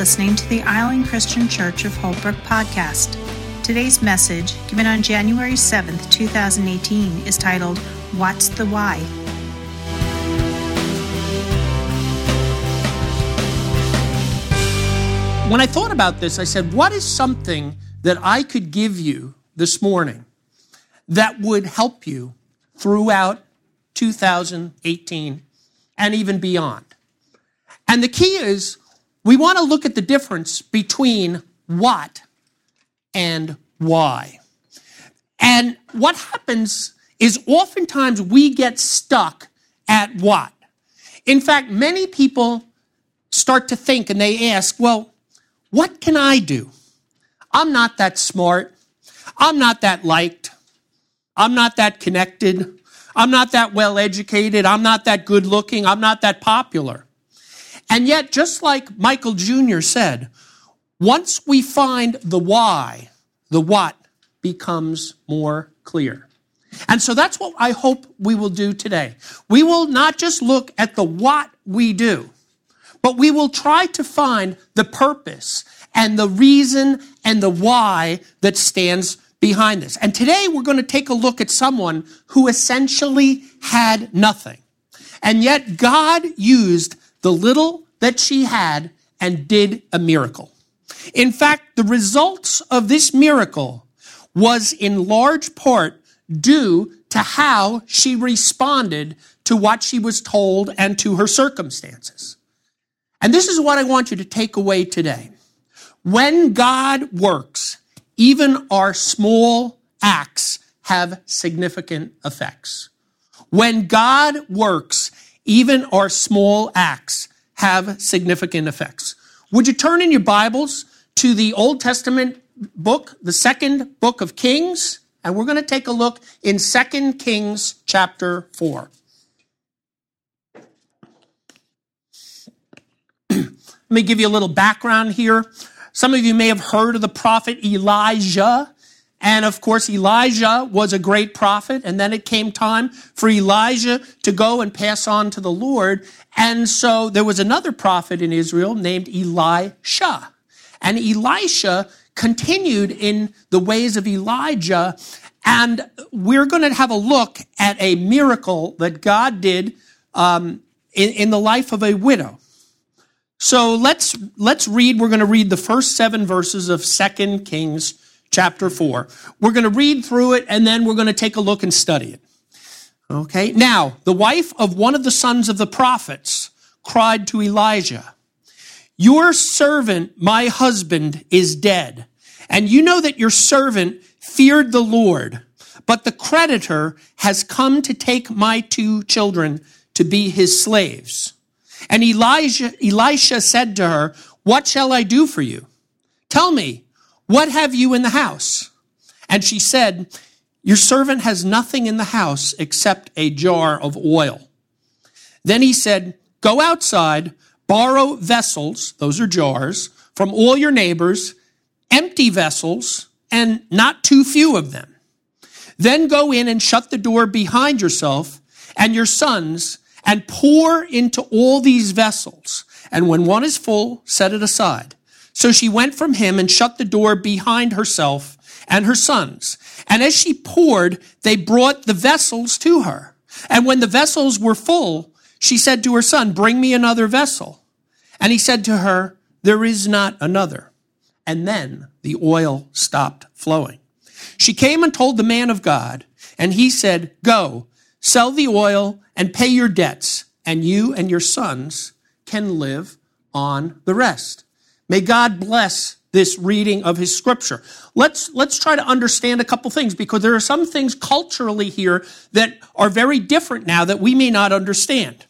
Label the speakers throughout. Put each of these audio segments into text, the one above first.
Speaker 1: listening to the Island Christian Church of Holbrook podcast. Today's message, given on January 7th, 2018, is titled, What's the Why?
Speaker 2: When I thought about this, I said, What is something that I could give you this morning that would help you throughout 2018 and even beyond? And the key is we want to look at the difference between what and why. And what happens is oftentimes we get stuck at what. In fact, many people start to think and they ask, well, what can I do? I'm not that smart. I'm not that liked. I'm not that connected. I'm not that well educated. I'm not that good looking. I'm not that popular. And yet, just like Michael Jr. said, once we find the why, the what becomes more clear. And so that's what I hope we will do today. We will not just look at the what we do, but we will try to find the purpose and the reason and the why that stands behind this. And today we're going to take a look at someone who essentially had nothing. And yet God used the little that she had and did a miracle. In fact, the results of this miracle was in large part due to how she responded to what she was told and to her circumstances. And this is what I want you to take away today. When God works, even our small acts have significant effects. When God works, even our small acts have significant effects. Would you turn in your Bibles to the Old Testament book, the second book of Kings? And we're going to take a look in 2 Kings chapter 4. Let me give you a little background here. Some of you may have heard of the prophet Elijah. And of course, Elijah was a great prophet. And then it came time for Elijah to go and pass on to the Lord. And so there was another prophet in Israel named Elisha. And Elisha continued in the ways of Elijah. And we're going to have a look at a miracle that God did um, in, in the life of a widow. So let's let's read. We're going to read the first seven verses of Second Kings chapter four. We're going to read through it, and then we're going to take a look and study it. Okay. Now, the wife of one of the sons of the prophets cried to Elijah, "Your servant, my husband, is dead, and you know that your servant feared the Lord, but the creditor has come to take my two children to be his slaves." And Elijah, Elisha said to her, What shall I do for you? Tell me, what have you in the house? And she said, Your servant has nothing in the house except a jar of oil. Then he said, Go outside, borrow vessels, those are jars, from all your neighbors, empty vessels, and not too few of them. Then go in and shut the door behind yourself and your sons and pour into all these vessels. And when one is full, set it aside. So she went from him and shut the door behind herself and her sons. And as she poured, they brought the vessels to her. And when the vessels were full, she said to her son, bring me another vessel. And he said to her, there is not another. And then the oil stopped flowing. She came and told the man of God, and he said, go, sell the oil and pay your debts, and you and your sons can live on the rest. May God bless this reading of his scripture. Let's, let's try to understand a couple things because there are some things culturally here that are very different now that we may not understand.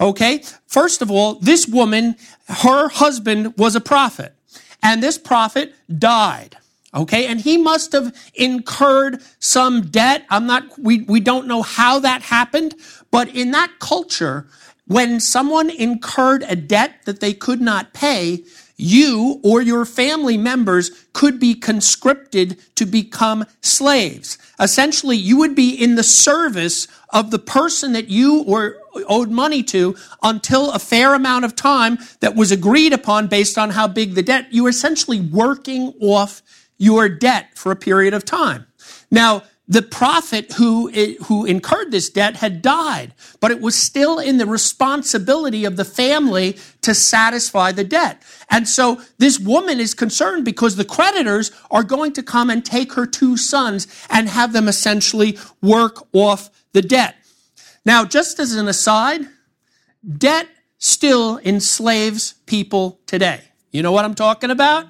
Speaker 2: Okay? First of all, this woman, her husband was a prophet and this prophet died. Okay. And he must have incurred some debt. I'm not, we, we don't know how that happened, but in that culture, when someone incurred a debt that they could not pay, you or your family members could be conscripted to become slaves. Essentially, you would be in the service of the person that you owed money to until a fair amount of time that was agreed upon based on how big the debt. You were essentially working off your debt for a period of time. Now, the prophet who, who incurred this debt had died, but it was still in the responsibility of the family to satisfy the debt. And so this woman is concerned because the creditors are going to come and take her two sons and have them essentially work off the debt. Now, just as an aside, debt still enslaves people today. You know what I'm talking about?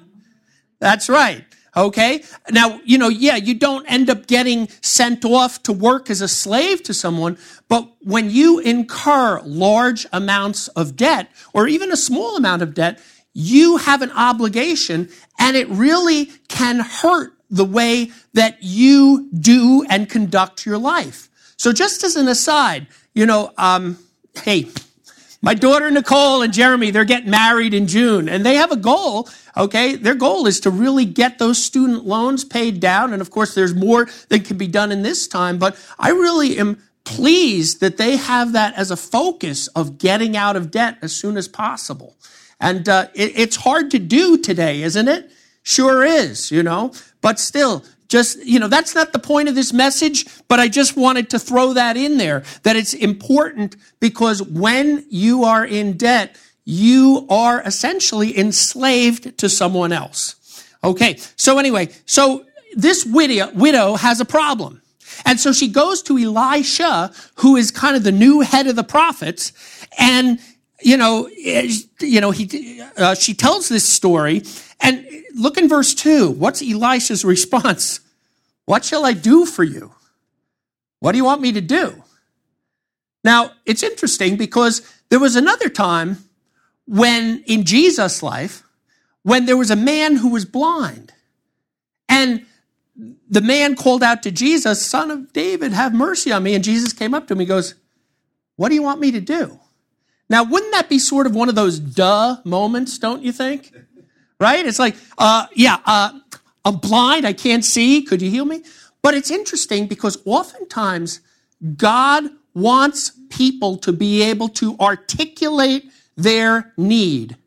Speaker 2: That's right. Okay. Now, you know, yeah, you don't end up getting sent off to work as a slave to someone, but when you incur large amounts of debt or even a small amount of debt, you have an obligation and it really can hurt the way that you do and conduct your life. So just as an aside, you know, um, hey, my daughter Nicole and Jeremy, they're getting married in June and they have a goal Okay. Their goal is to really get those student loans paid down. And of course, there's more that can be done in this time, but I really am pleased that they have that as a focus of getting out of debt as soon as possible. And uh, it, it's hard to do today, isn't it? Sure is, you know, but still, just, you know, that's not the point of this message, but I just wanted to throw that in there that it's important because when you are in debt, you are essentially enslaved to someone else. Okay. So anyway, so this widow, widow has a problem. And so she goes to Elisha, who is kind of the new head of the prophets, and you know, you know, he, uh, she tells this story, and look in verse two. What's Elisha's response? What shall I do for you? What do you want me to do? Now, it's interesting because there was another time when in Jesus' life, when there was a man who was blind. And the man called out to Jesus, Son of David, have mercy on me. And Jesus came up to him. He goes, What do you want me to do? Now, wouldn't that be sort of one of those duh moments, don't you think? Right? It's like, uh, yeah, uh, I'm blind. I can't see. Could you heal me? But it's interesting because oftentimes God wants people to be able to articulate their need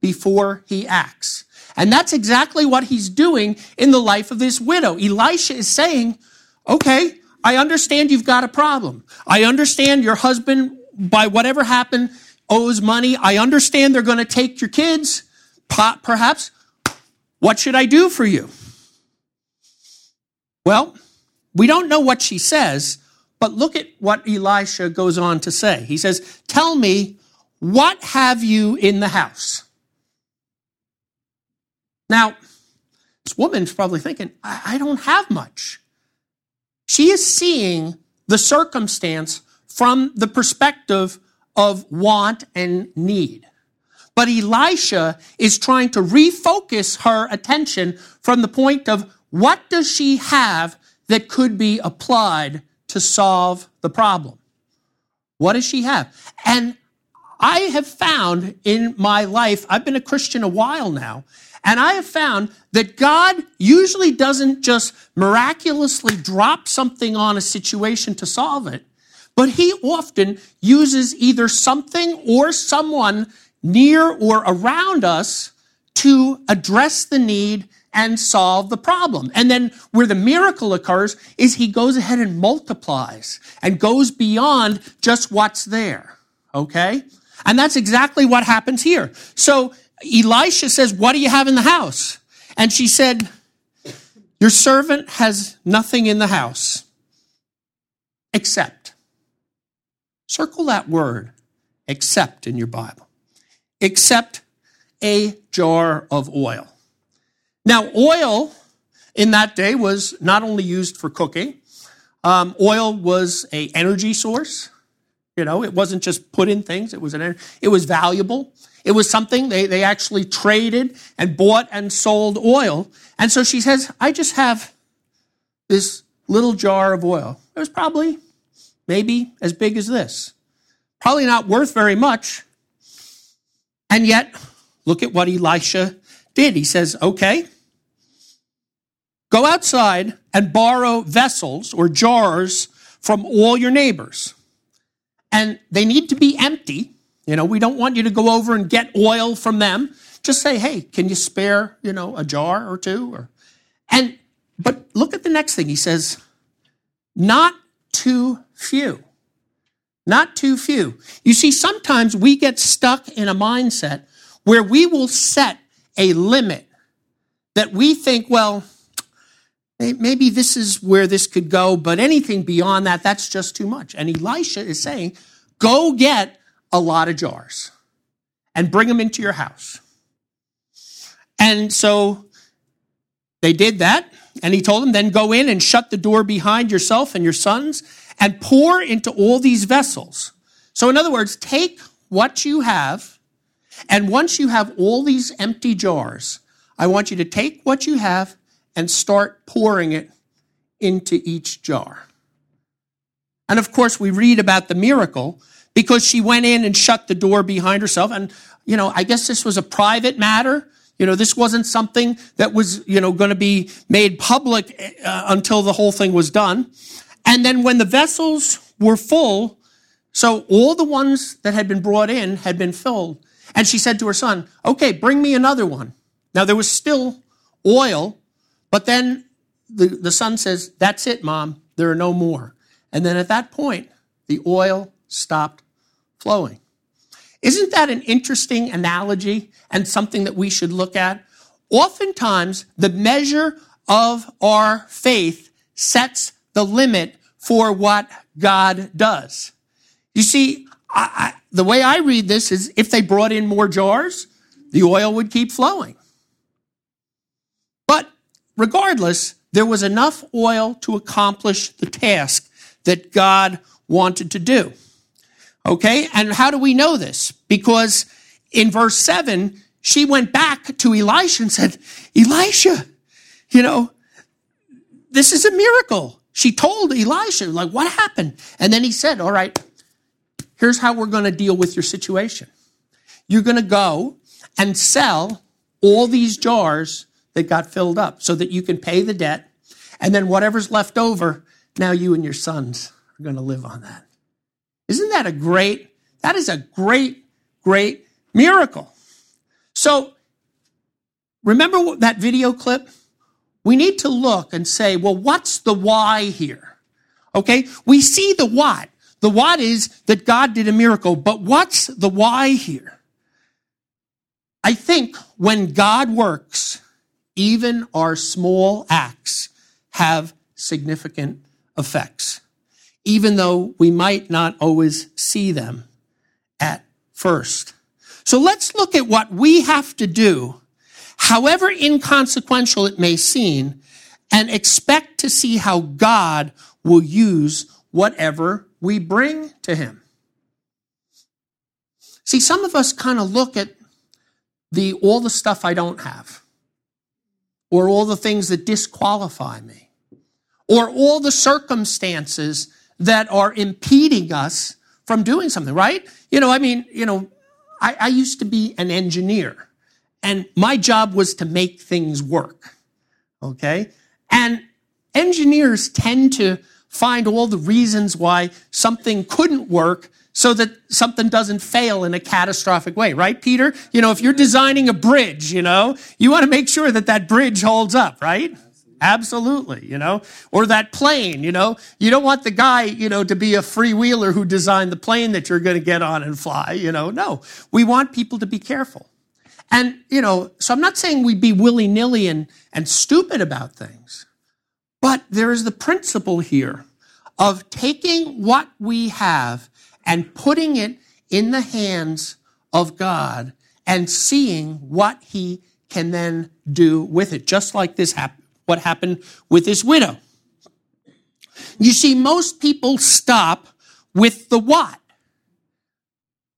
Speaker 2: before he acts. And that's exactly what he's doing in the life of this widow. Elisha is saying, okay, I understand you've got a problem. I understand your husband, by whatever happened, owes money. I understand they're going to take your kids. Perhaps, what should I do for you? Well, we don't know what she says, but look at what Elisha goes on to say. He says, Tell me what have you in the house? Now, this woman's probably thinking, I, I don't have much. She is seeing the circumstance from the perspective of want and need. But Elisha is trying to refocus her attention from the point of what does she have that could be applied to solve the problem? What does she have? And I have found in my life, I've been a Christian a while now, and I have found that God usually doesn't just miraculously drop something on a situation to solve it, but He often uses either something or someone near or around us to address the need and solve the problem. And then where the miracle occurs is He goes ahead and multiplies and goes beyond just what's there. Okay? And that's exactly what happens here. So Elisha says, What do you have in the house? And she said, Your servant has nothing in the house except. Circle that word, except in your Bible. Except a jar of oil. Now, oil in that day was not only used for cooking, um, oil was a energy source. You know, it wasn't just put in things. It was an, it was valuable. It was something they, they actually traded and bought and sold oil. And so she says, I just have this little jar of oil. It was probably maybe as big as this. Probably not worth very much. And yet, look at what Elisha did. He says, okay, go outside and borrow vessels or jars from all your neighbors. And they need to be empty. You know, we don't want you to go over and get oil from them. Just say, hey, can you spare, you know, a jar or two? Or, and, but look at the next thing. He says, not too few. Not too few. You see, sometimes we get stuck in a mindset where we will set a limit that we think, well, maybe this is where this could go, but anything beyond that, that's just too much. And Elisha is saying, go get a lot of jars and bring them into your house. And so they did that. And he told them, then go in and shut the door behind yourself and your sons and pour into all these vessels. So, in other words, take what you have, and once you have all these empty jars, I want you to take what you have and start pouring it into each jar. And of course, we read about the miracle because she went in and shut the door behind herself. And, you know, I guess this was a private matter. You know, this wasn't something that was, you know, going to be made public uh, until the whole thing was done. And then when the vessels were full, so all the ones that had been brought in had been filled. And she said to her son, okay, bring me another one. Now there was still oil, but then the, the son says, that's it, mom. There are no more. And then at that point, the oil stopped flowing. Isn't that an interesting analogy and something that we should look at? Oftentimes, the measure of our faith sets the limit for what God does. You see, I, I, the way I read this is if they brought in more jars, the oil would keep flowing. Regardless, there was enough oil to accomplish the task that God wanted to do. Okay, and how do we know this? Because in verse 7, she went back to Elisha and said, Elisha, you know, this is a miracle. She told Elisha, like, what happened? And then he said, all right, here's how we're going to deal with your situation. You're going to go and sell all these jars that got filled up so that you can pay the debt. And then whatever's left over, now you and your sons are going to live on that. Isn't that a great, that is a great, great miracle. So remember that video clip? we need to look and say, well, what's the why here? Okay. We see the what. The what is that God did a miracle, but what's the why here? I think when God works, even our small acts have significant effects, even though we might not always see them at first. So let's look at what we have to do however inconsequential it may seem, and expect to see how God will use whatever we bring to Him. See, some of us kind of look at the all the stuff I don't have, or all the things that disqualify me, or all the circumstances that are impeding us from doing something, right? You know, I mean, you know, I, I used to be an engineer. And my job was to make things work. Okay? And engineers tend to find all the reasons why something couldn't work so that something doesn't fail in a catastrophic way, right, Peter? You know, if you're designing a bridge, you know, you want to make sure that that bridge holds up, right? Absolutely, you know, or that plane, you know, you don't want the guy, you know, to be a freewheeler who designed the plane that you're going to get on and fly, you know. No, we want people to be careful. And, you know, so I'm not saying we'd be willy nilly and, and stupid about things, but there is the principle here of taking what we have and putting it in the hands of God and seeing what he can then do with it, just like this happened, what happened with this widow. You see, most people stop with the what,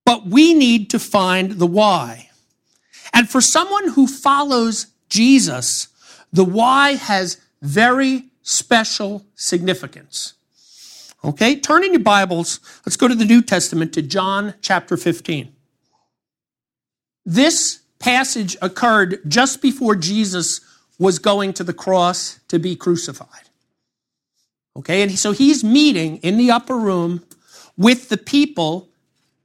Speaker 2: but we need to find the why. And for someone who follows Jesus, the why has very special significance. Okay, turn in your Bibles. Let's go to the New Testament to John chapter 15. This passage occurred just before Jesus was going to the cross to be crucified. Okay, and so he's meeting in the upper room with the people,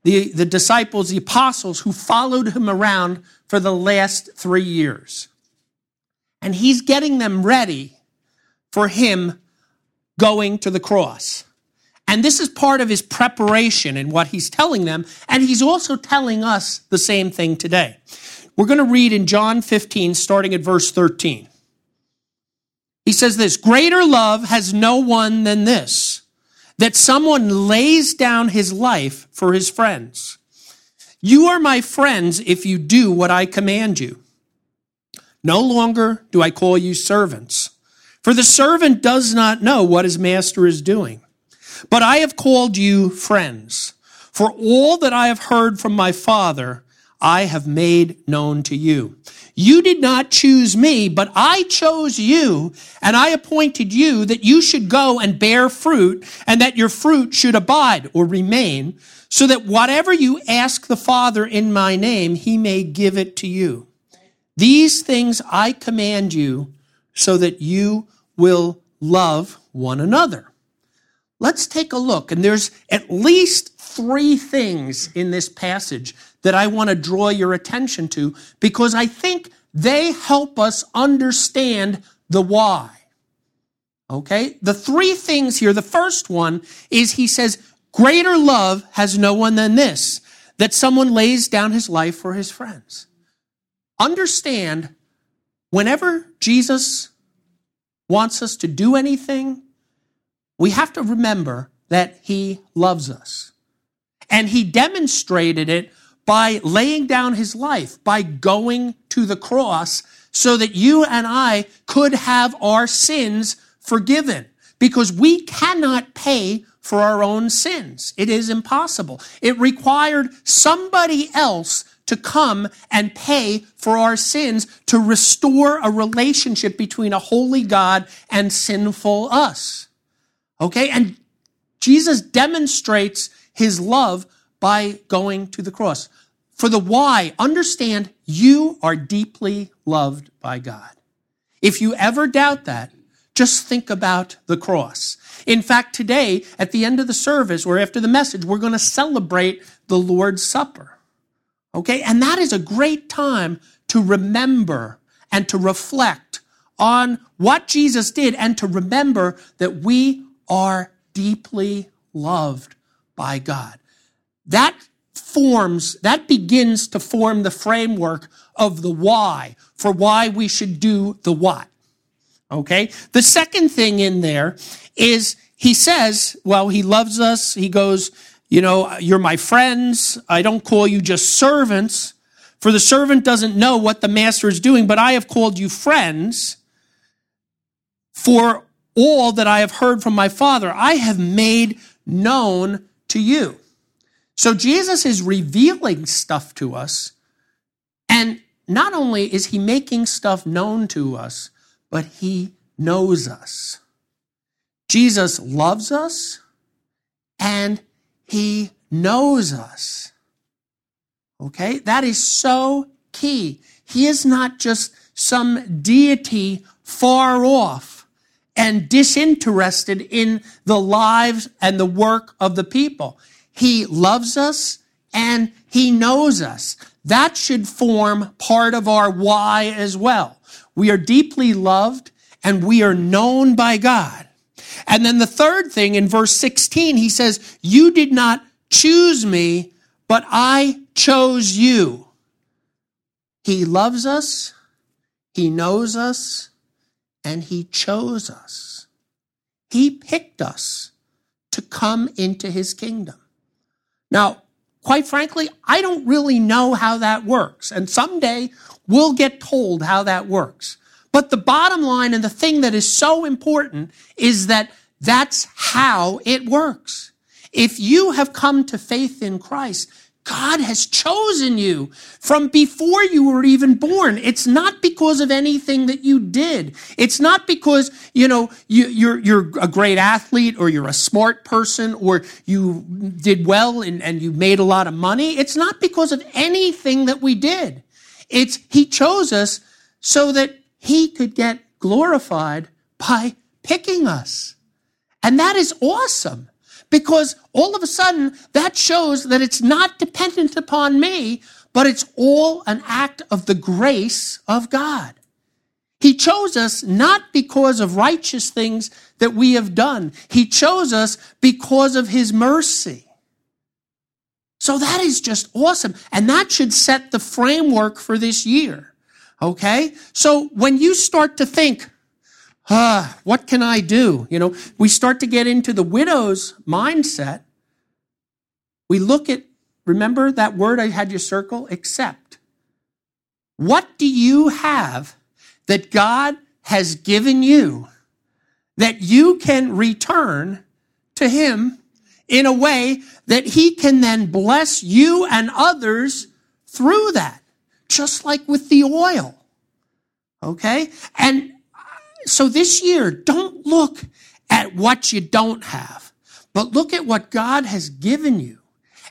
Speaker 2: the, the disciples, the apostles who followed him around for the last three years. And he's getting them ready for him going to the cross. And this is part of his preparation and what he's telling them. And he's also telling us the same thing today. We're going to read in John 15, starting at verse 13. He says this Greater love has no one than this, that someone lays down his life for his friends. You are my friends if you do what I command you. No longer do I call you servants, for the servant does not know what his master is doing. But I have called you friends, for all that I have heard from my Father, I have made known to you. You did not choose me, but I chose you, and I appointed you that you should go and bear fruit, and that your fruit should abide or remain, so that whatever you ask the Father in my name, he may give it to you. These things I command you, so that you will love one another. Let's take a look, and there's at least three things in this passage that I want to draw your attention to because I think they help us understand the why. Okay? The three things here, the first one is he says, Greater love has no one than this, that someone lays down his life for his friends. Understand, whenever Jesus wants us to do anything, we have to remember that he loves us. And he demonstrated it by laying down his life, by going to the cross, so that you and I could have our sins forgiven. Because we cannot pay for our own sins. It is impossible. It required somebody else to come and pay for our sins to restore a relationship between a holy God and sinful us. Okay? And Jesus demonstrates his love by going to the cross. For the why, understand you are deeply loved by God. If you ever doubt that, just think about the cross. In fact, today, at the end of the service or after the message, we're going to celebrate the Lord's Supper. Okay? And that is a great time to remember and to reflect on what Jesus did and to remember that we are deeply loved by God. That forms, that begins to form the framework of the why for why we should do the what. Okay? The second thing in there is he says, well, he loves us. He goes, you know, you're my friends. I don't call you just servants, for the servant doesn't know what the master is doing, but I have called you friends. For all that I have heard from my Father, I have made known to you. So Jesus is revealing stuff to us. And not only is he making stuff known to us, but he knows us. Jesus loves us and he knows us. Okay? That is so key. He is not just some deity far off and disinterested in the lives and the work of the people. He loves us and he knows us. That should form part of our why as well. We are deeply loved and we are known by God. And then the third thing in verse 16, he says, You did not choose me, but I chose you. He loves us, he knows us, and he chose us. He picked us to come into his kingdom. Now, quite frankly, I don't really know how that works. And someday we'll get told how that works. But the bottom line and the thing that is so important is that that's how it works. If you have come to faith in Christ, God has chosen you from before you were even born. It's not because of anything that you did. It's not because, you know, you, are you're, you're a great athlete or you're a smart person or you did well and, and you made a lot of money. It's not because of anything that we did. It's He chose us so that He could get glorified by picking us. And that is awesome because all of a sudden that shows that it's not dependent upon me, but it's all an act of the grace of God. He chose us not because of righteous things that we have done. He chose us because of his mercy. So that is just awesome. And that should set the framework for this year. Okay? So when you start to think, ah, what can I do? You know, we start to get into the widow's mindset. We look at, remember that word I had you circle? Accept. What do you have that God has given you that you can return to Him in a way that He can then bless you and others through that, just like with the oil. Okay? And so this year, don't look at what you don't have, but look at what God has given you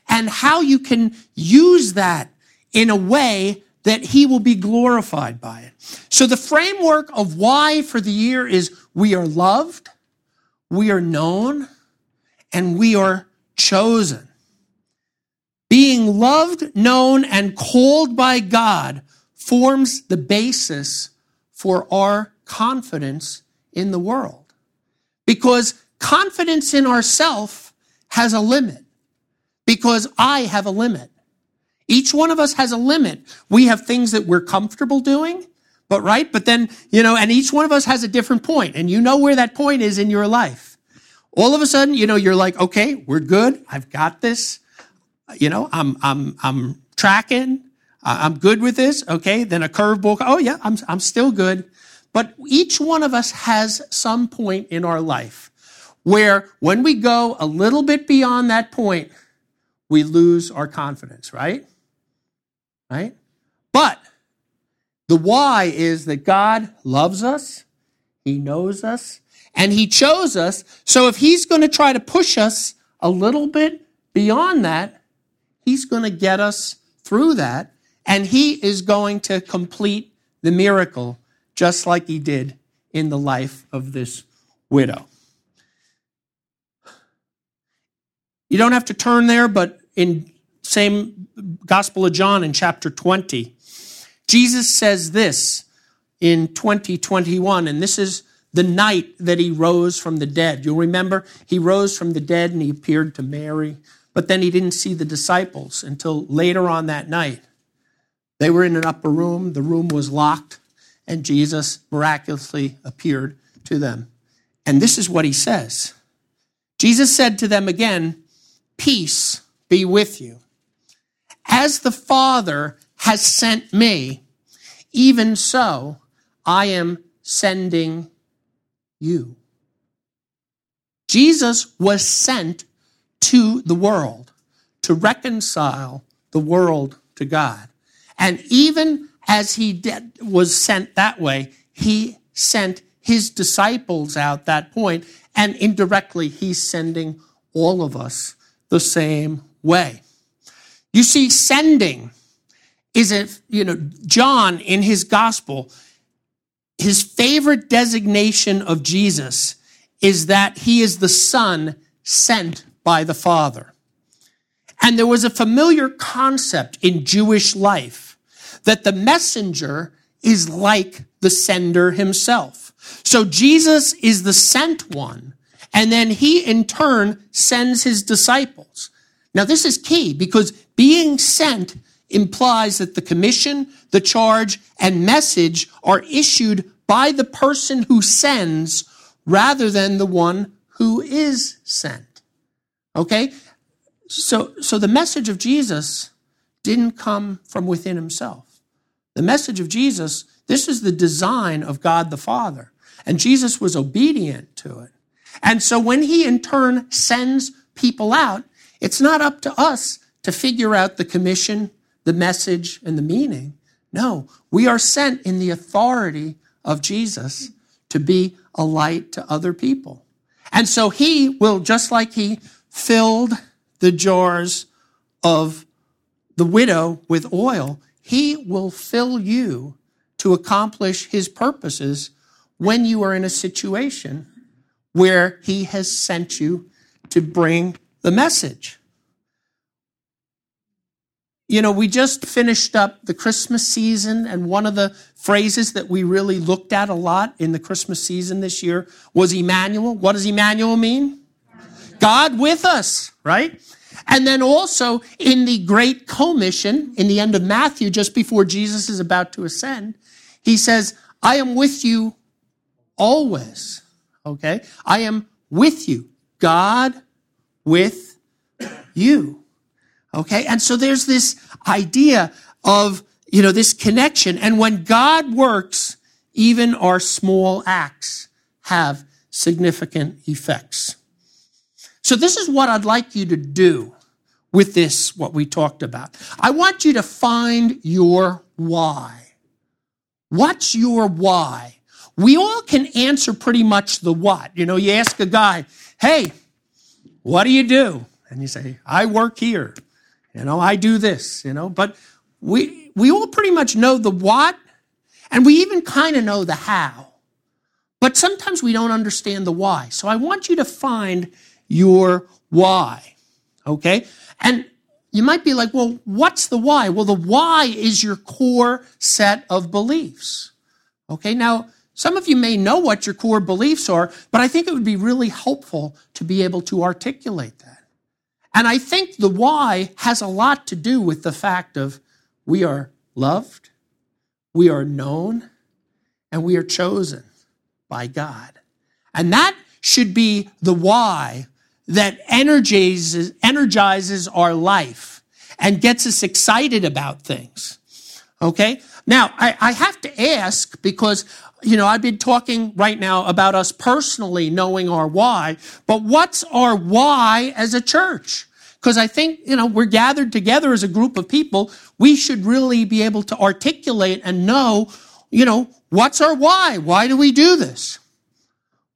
Speaker 2: and how you can use that in a way that he will be glorified by it. So the framework of why for the year is we are loved, we are known, and we are chosen. Being loved, known, and called by God forms the basis for our confidence in the world. Because confidence in ourself has a limit. Because I have a limit. Each one of us has a limit. We have things that we're comfortable doing, but right? But then, you know, and each one of us has a different point, and you know where that point is in your life. All of a sudden, you know, you're like, okay, we're good. I've got this. You know, I'm, I'm, I'm tracking. I'm good with this. Okay. Then a curveball. Oh yeah, I'm, I'm still good. But each one of us has some point in our life where when we go a little bit beyond that point, we lose our confidence, right? right? But the why is that God loves us, He knows us, and He chose us. So if He's going to try to push us a little bit beyond that, He's going to get us through that, and He is going to complete the miracle just like He did in the life of this widow. You don't have to turn there, but in same Gospel of John in chapter 20. Jesus says this in 2021, and this is the night that he rose from the dead. You'll remember he rose from the dead and he appeared to Mary, but then he didn't see the disciples until later on that night. They were in an upper room, the room was locked, and Jesus miraculously appeared to them. And this is what he says Jesus said to them again, Peace be with you. As the Father has sent me, even so I am sending you. Jesus was sent to the world to reconcile the world to God. And even as he did, was sent that way, he sent his disciples out that point, and indirectly, he's sending all of us the same way. You see, sending is a, you know, John in his gospel, his favorite designation of Jesus is that he is the son sent by the Father. And there was a familiar concept in Jewish life that the messenger is like the sender himself. So Jesus is the sent one, and then he in turn sends his disciples. Now, this is key because being sent implies that the commission, the charge, and message are issued by the person who sends rather than the one who is sent. Okay? So, so the message of Jesus didn't come from within himself. The message of Jesus, this is the design of God the Father. And Jesus was obedient to it. And so when he in turn sends people out, it's not up to us to figure out the commission, the message, and the meaning. No, we are sent in the authority of Jesus to be a light to other people. And so he will, just like he filled the jars of the widow with oil, he will fill you to accomplish his purposes when you are in a situation where he has sent you to bring the message. You know, we just finished up the Christmas season, and one of the phrases that we really looked at a lot in the Christmas season this year was Emmanuel. What does Emmanuel mean? God with us, right? And then also in the Great Commission, in the end of Matthew, just before Jesus is about to ascend, he says, I am with you always. Okay? I am with you. God with you. Okay? And so there's this idea of, you know, this connection. And when God works, even our small acts have significant effects. So this is what I'd like you to do with this, what we talked about. I want you to find your why. What's your why? We all can answer pretty much the what. You know, you ask a guy, hey, what do you do? And you say, I work here. You know, I do this, you know, but we, we all pretty much know the what and we even kind of know the how. But sometimes we don't understand the why. So I want you to find your why. Okay? And you might be like, well, what's the why? Well, the why is your core set of beliefs. Okay, now, some of you may know what your core beliefs are, but I think it would be really helpful to be able to articulate that. And I think the why has a lot to do with the fact of we are loved, we are known, and we are chosen by God. And that should be the why that energizes, energizes our life and gets us excited about things. Okay? Now, I, I have to ask because, you know, I've been talking right now about us personally knowing our why, but what's our why as a church? Because I think, you know, we're gathered together as a group of people. We should really be able to articulate and know, you know, what's our why? Why do we do this?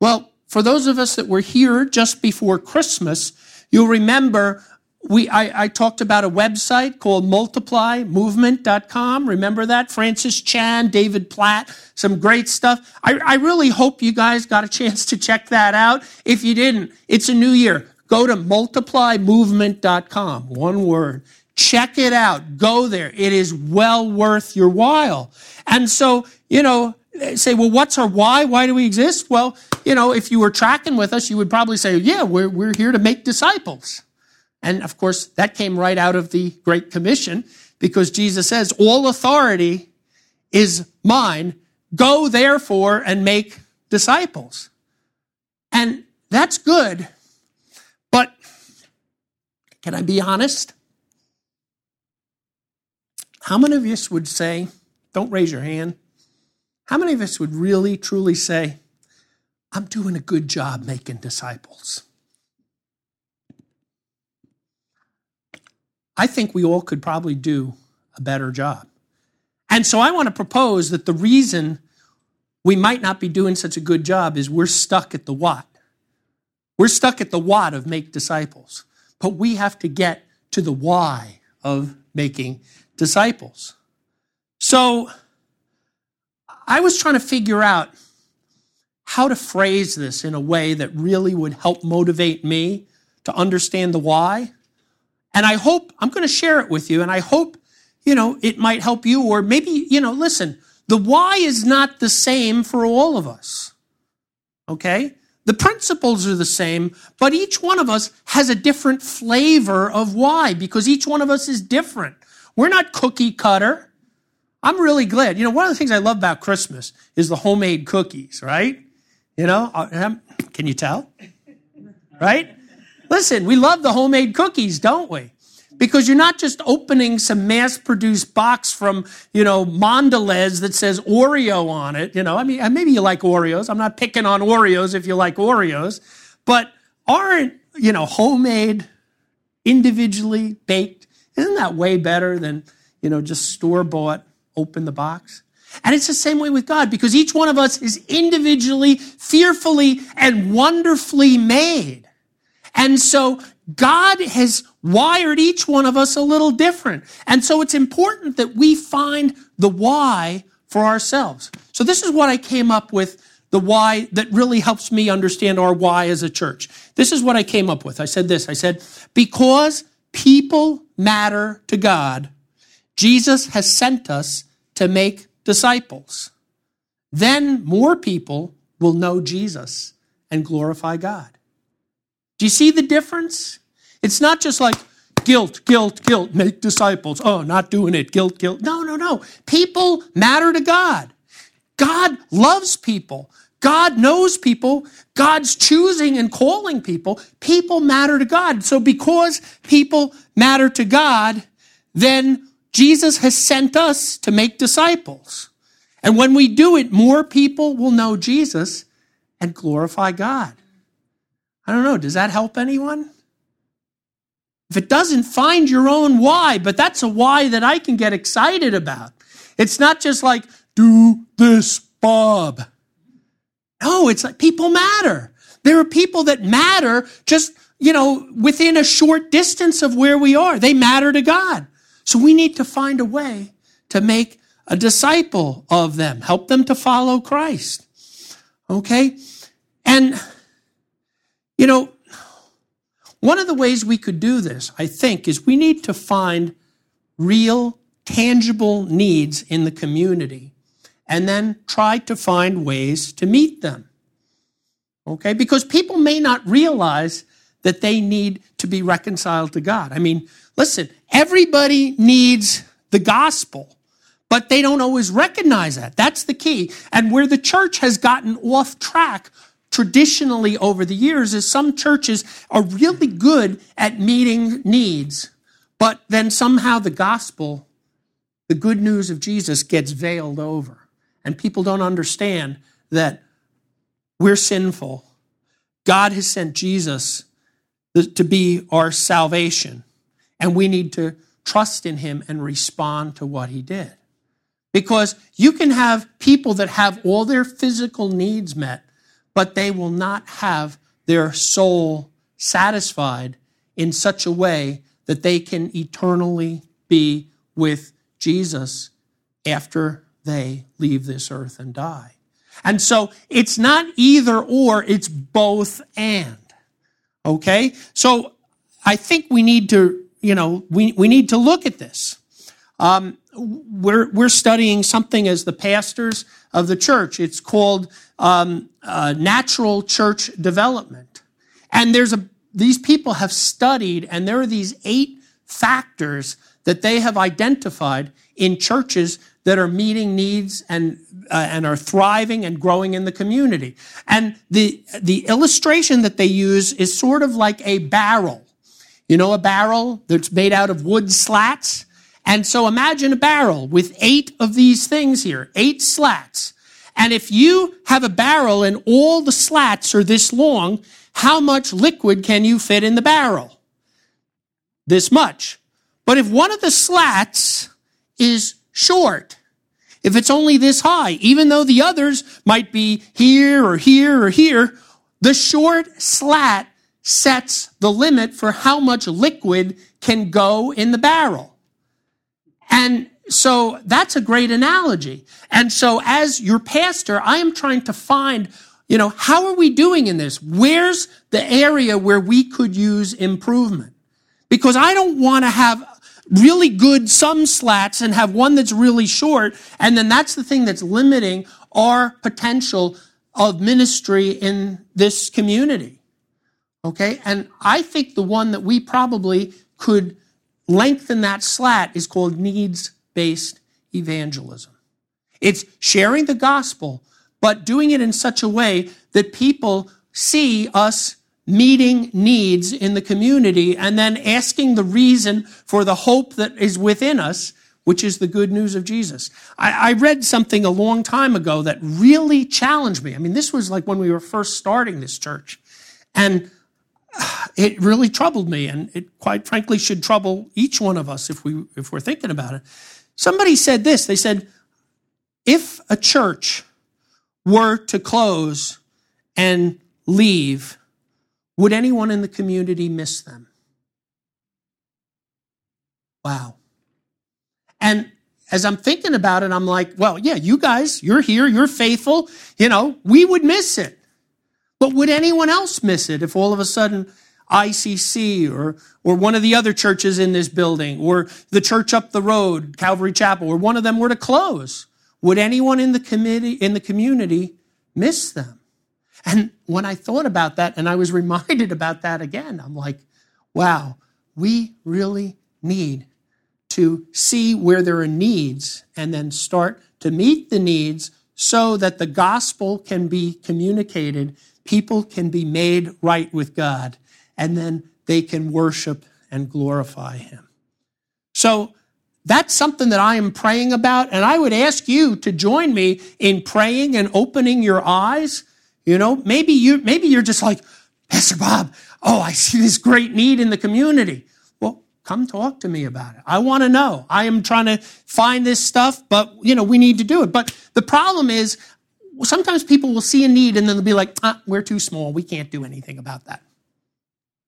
Speaker 2: Well, for those of us that were here just before Christmas, you'll remember we, I, I, talked about a website called multiplymovement.com. Remember that? Francis Chan, David Platt, some great stuff. I, I really hope you guys got a chance to check that out. If you didn't, it's a new year. Go to multiplymovement.com. One word. Check it out. Go there. It is well worth your while. And so, you know, say, well, what's our why? Why do we exist? Well, you know, if you were tracking with us, you would probably say, yeah, we're, we're here to make disciples. And of course, that came right out of the Great Commission because Jesus says, all authority is mine. Go therefore and make disciples. And that's good. But can I be honest? How many of us would say, don't raise your hand, how many of us would really, truly say, I'm doing a good job making disciples? I think we all could probably do a better job. And so I want to propose that the reason we might not be doing such a good job is we're stuck at the what. We're stuck at the what of make disciples. But we have to get to the why of making disciples. So, I was trying to figure out how to phrase this in a way that really would help motivate me to understand the why. And I hope I'm going to share it with you and I hope, you know, it might help you or maybe, you know, listen, the why is not the same for all of us. Okay? The principles are the same, but each one of us has a different flavor of why because each one of us is different. We're not cookie cutter. I'm really glad. You know, one of the things I love about Christmas is the homemade cookies, right? You know, uh, can you tell? Right? Listen, we love the homemade cookies, don't we? Because you're not just opening some mass produced box from, you know, Mondelez that says Oreo on it. You know, I mean, maybe you like Oreos. I'm not picking on Oreos if you like Oreos, but aren't, you know, homemade, individually baked, isn't that way better than, you know, just store bought open the box. And it's the same way with God because each one of us is individually, fearfully, and wonderfully made. And so God has wired each one of us a little different. And so it's important that we find the why for ourselves. So this is what I came up with the why that really helps me understand our why as a church. This is what I came up with. I said this. I said, because people matter to God, Jesus has sent us to make disciples. Then more people will know Jesus and glorify God. Do you see the difference? It's not just like guilt, guilt, guilt, make disciples. Oh, not doing it, guilt, guilt. No, no, no. People matter to God. God loves people. God knows people. God's choosing and calling people. People matter to God. So because people matter to God, then Jesus has sent us to make disciples. And when we do it, more people will know Jesus and glorify God. I don't know, does that help anyone? If it doesn't, find your own why, but that's a why that I can get excited about. It's not just like, do this, Bob. No, it's like people matter. There are people that matter just, you know, within a short distance of where we are. They matter to God. So we need to find a way to make a disciple of them, help them to follow Christ. Okay? And, you know, one of the ways we could do this, I think, is we need to find real, tangible needs in the community and then try to find ways to meet them. Okay? Because people may not realize that they need to be reconciled to God. I mean, listen, everybody needs the gospel, but they don't always recognize that. That's the key. And where the church has gotten off track traditionally over the years is some churches are really good at meeting needs, but then somehow the gospel, the good news of Jesus, gets veiled over. And people don't understand that we're sinful. God has sent Jesus to be our salvation, and we need to trust in him and respond to what he did. Because you can have people that have all their physical needs met, but they will not have their soul satisfied in such a way that they can eternally be with Jesus after they leave this earth and die. And so it's not either or, it's both and. Okay? So I think we need to, you know, we, we need to look at this. Um, we're, we're studying something as the pastors of the church. It's called um, uh, natural church development. And there's a, these people have studied, and there are these eight factors that they have identified in churches that are meeting needs and uh, and are thriving and growing in the community. And the the illustration that they use is sort of like a barrel. You know, a barrel that's made out of wood slats. And so imagine a barrel with eight of these things here, eight slats. And if you have a barrel and all the slats are this long, how much liquid can you fit in the barrel? This much. But if one of the slats is short, if it's only this high, even though the others might be here or here or here, the short slat sets the limit for how much liquid can go in the barrel. And so that's a great analogy. And so as your pastor, I am trying to find, you know, how are we doing in this? Where's the area where we could use improvement? Because I don't want to have really good some slats and have one that's really short. And then that's the thing that's limiting our potential of ministry in this community. Okay. And I think the one that we probably could lengthen that slat is called needs based evangelism. It's sharing the gospel, but doing it in such a way that people see us meeting needs in the community and then asking the reason for the hope that is within us, which is the good news of Jesus. I, I, read something a long time ago that really challenged me. I mean, this was like when we were first starting this church. And it really troubled me, and it quite frankly should trouble each one of us if we if we're thinking about it. Somebody said this. They said, if a church were to close and leave, would anyone in the community miss them? Wow. And as I'm thinking about it, I'm like, well, yeah, you guys, you're here, you're faithful. You know, we would miss it. But would anyone else miss it if all of a sudden ICC or, or one of the other churches in this building or the church up the road, Calvary Chapel, or one of them were to close? Would anyone in the committee, in the community miss them? And when I thought about that and I was reminded about that again, I'm like, wow, we really need to see where there are needs and then start to meet the needs so that the gospel can be communicated, people can be made right with God, and then they can worship and glorify Him. So that's something that I am praying about, and I would ask you to join me in praying and opening your eyes. You know, maybe you maybe you're just like, Pastor Bob, oh, I see this great need in the community. Well, come talk to me about it. I want to know. I am trying to find this stuff, but you know, we need to do it. But the problem is sometimes people will see a need and then they'll be like, ah, we're too small. We can't do anything about that.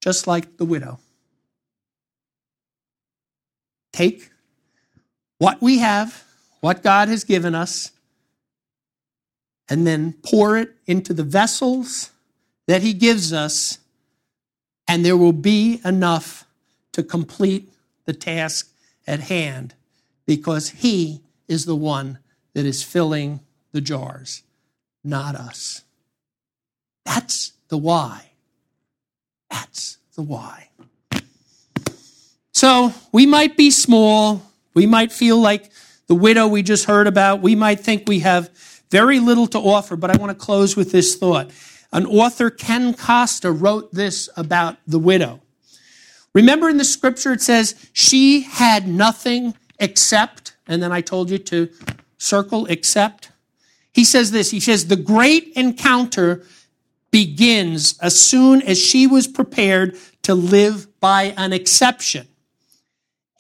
Speaker 2: Just like the widow. Take what we have, what God has given us, and then pour it into the vessels that He gives us, and there will be enough to complete the task at hand because He is the one that is filling the jars, not us. That's the why. That's the why. So we might be small. We might feel like the widow we just heard about. We might think we have very little to offer, but I want to close with this thought. An author, Ken Costa, wrote this about the widow. Remember in the scripture it says, she had nothing except, and then I told you to circle except. He says this, he says, the great encounter begins as soon as she was prepared to live by an exception.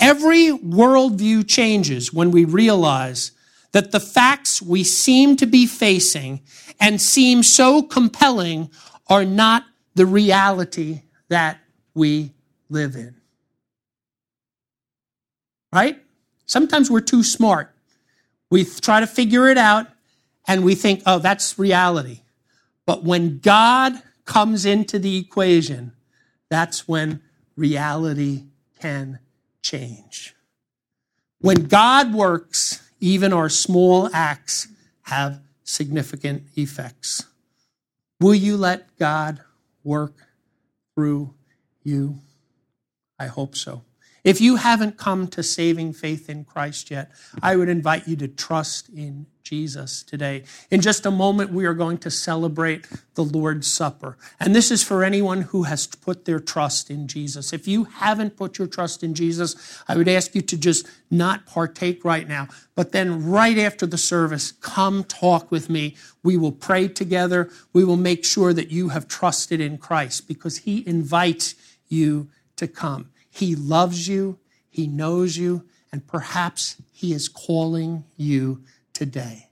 Speaker 2: Every worldview changes when we realize that the facts we seem to be facing and seem so compelling are not the reality that we live in. Right? Sometimes we're too smart. We try to figure it out and we think, oh, that's reality. But when God comes into the equation, that's when reality can change. When God works, even our small acts have significant effects. Will you let God work through you? I hope so. If you haven't come to saving faith in Christ yet, I would invite you to trust in Jesus today. In just a moment, we are going to celebrate the Lord's Supper. And this is for anyone who has put their trust in Jesus. If you haven't put your trust in Jesus, I would ask you to just not partake right now. But then, right after the service, come talk with me. We will pray together. We will make sure that you have trusted in Christ because He invites you to come. He loves you, He knows you, and perhaps He is calling you today.